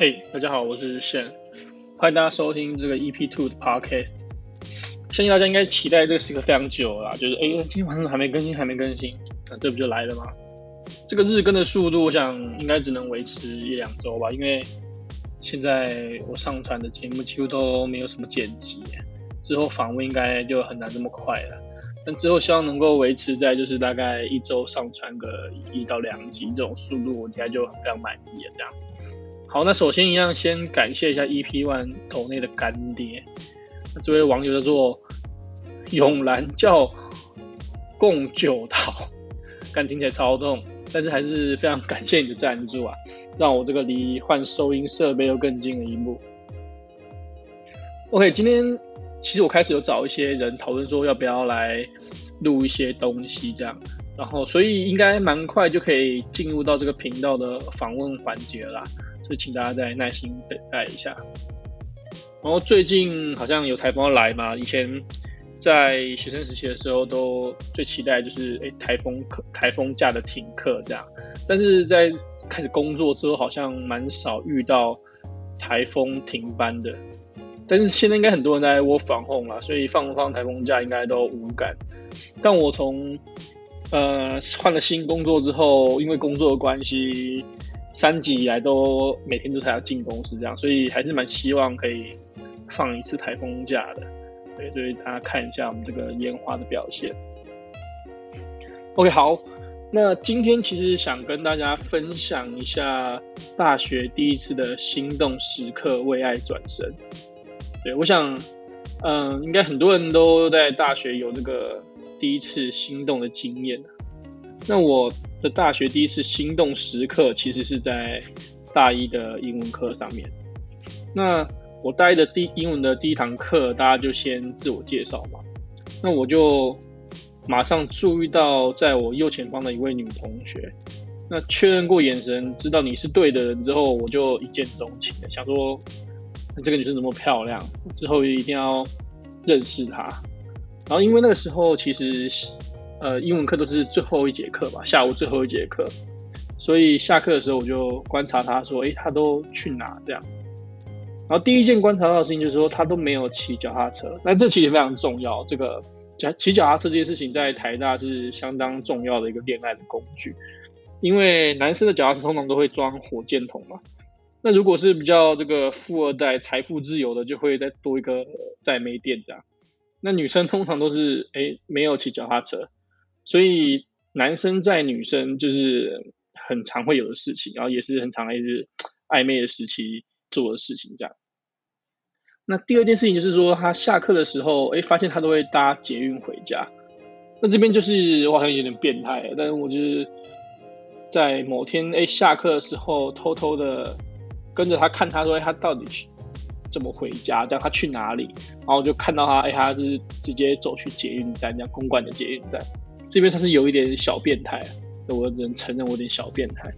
嘿大家好，我是 Shen，欢迎大家收听这个 EP Two 的 Podcast。相信大家应该期待这个时刻非常久了，就是哎，今天晚上还没更新，还没更新，那这不就来了吗？这个日更的速度，我想应该只能维持一两周吧，因为现在我上传的节目几乎都没有什么剪辑，之后访问应该就很难这么快了。但之后希望能够维持在就是大概一周上传个一到两集这种速度，我应该就非常满意了，这样。好，那首先一样，先感谢一下 EP One 抖内的干爹。那这位网友叫做永兰叫共九桃，感听起来超痛，但是还是非常感谢你的赞助啊，让我这个离换收音设备又更近了一步。OK，今天其实我开始有找一些人讨论说要不要来录一些东西这样，然后所以应该蛮快就可以进入到这个频道的访问环节啦就请大家再耐心等待一下。然后最近好像有台风要来嘛，以前在学生时期的时候都最期待就是诶台风课、台风假的停课这样，但是在开始工作之后好像蛮少遇到台风停班的。但是现在应该很多人在我防控了，所以放不放台风假应该都无感。但我从呃换了新工作之后，因为工作的关系。三级以来都每天都才要进公司这样，所以还是蛮希望可以放一次台风假的。对，所以大家看一下我们这个烟花的表现。OK，好，那今天其实想跟大家分享一下大学第一次的心动时刻，为爱转身。对，我想，嗯，应该很多人都在大学有这个第一次心动的经验。那我的大学第一次心动时刻，其实是在大一的英文课上面。那我大一的第英文的第一堂课，大家就先自我介绍嘛。那我就马上注意到，在我右前方的一位女同学。那确认过眼神，知道你是对的人之后，我就一见钟情了，想说这个女生怎么漂亮，之后一定要认识她。然后因为那个时候其实。呃，英文课都是最后一节课吧，下午最后一节课，所以下课的时候我就观察他说，诶，他都去哪这样？然后第一件观察到的事情就是说，他都没有骑脚踏车。那这其实非常重要，这个脚骑脚踏车这件事情在台大是相当重要的一个恋爱的工具，因为男生的脚踏车通常都会装火箭筒嘛。那如果是比较这个富二代、财富自由的，就会再多一个再没电这样。那女生通常都是诶没有骑脚踏车。所以男生在女生就是很常会有的事情，然后也是很常一直暧昧的时期做的事情这样。那第二件事情就是说，他下课的时候，哎，发现他都会搭捷运回家。那这边就是我好像有点变态，但是我就是在某天哎下课的时候，偷偷的跟着他看他说，他到底去怎么回家，这样他去哪里？然后就看到他，哎，他是直接走去捷运站，这样公馆的捷运站。这边他是有一点小变态，我只能承认我有点小变态。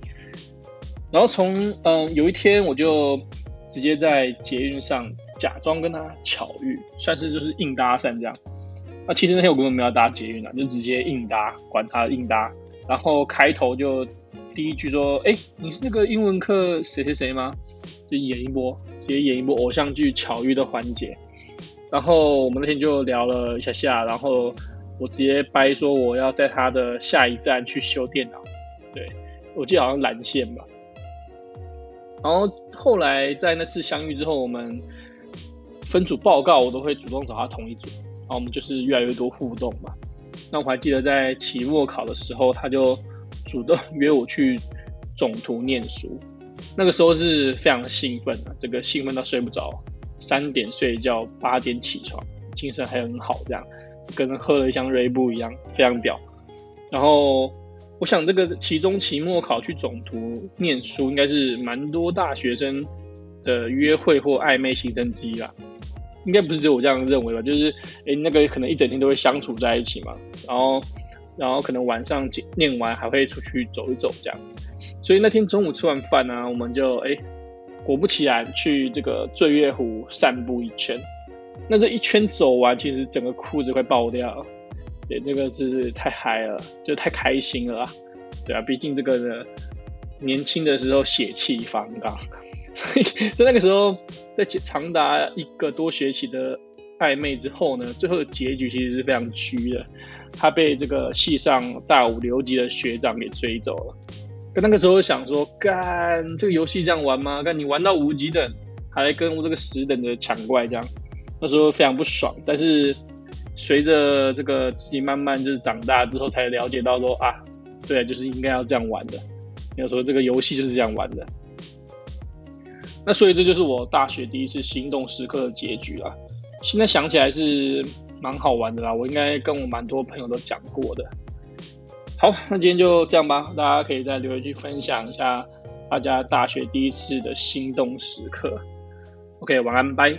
然后从嗯有一天我就直接在捷运上假装跟他巧遇，算是就是硬搭讪这样。那其实那天我根本没有搭捷运啊，就直接硬搭，管他硬搭。然后开头就第一句说：“哎，你是那个英文课谁谁谁吗？”就演一波，直接演一波偶像剧巧遇的环节。然后我们那天就聊了一下下，然后。我直接掰说我要在他的下一站去修电脑，对，我记得好像蓝线吧。然后后来在那次相遇之后，我们分组报告，我都会主动找他同一组，然后我们就是越来越多互动嘛。那我还记得在期末考的时候，他就主动 约我去总图念书，那个时候是非常兴奋啊，这个兴奋到睡不着，三点睡觉，八点起床，精神还很好这样。跟喝了一箱瑞布一样，非常屌。然后，我想这个期中、期末考去总图念书，应该是蛮多大学生的约会或暧昧行程之一啦。应该不是只有我这样认为吧？就是，诶，那个可能一整天都会相处在一起嘛。然后，然后可能晚上念完还会出去走一走这样。所以那天中午吃完饭呢、我们就诶，果不其然去这个醉月湖散步一圈。那这一圈走完，其实整个裤子快爆掉了，对，这个是太嗨了，就太开心了，啊对啊，毕竟这个呢，年轻的时候血气方刚，所以在那个时候，在长达一个多学期的暧昧之后呢，最后的结局其实是非常虚的。他被这个系上大五留级的学长给追走了。那个时候想说，干这个游戏这样玩吗？干你玩到五级等，还跟我这个十等的抢怪这样，那时候非常不爽。但是随着这个自己慢慢就是长大之后，才了解到说啊，对，就是应该要这样玩的。要说这个游戏就是这样玩的。那所以这就是我大学第一次心动时刻的结局啦。现在想起来是蛮好玩的啦，我应该跟我蛮多朋友都讲过的。好，那今天就这样吧，大家可以在留言区分享一下大家大学第一次的心动时刻。OK，晚安，拜。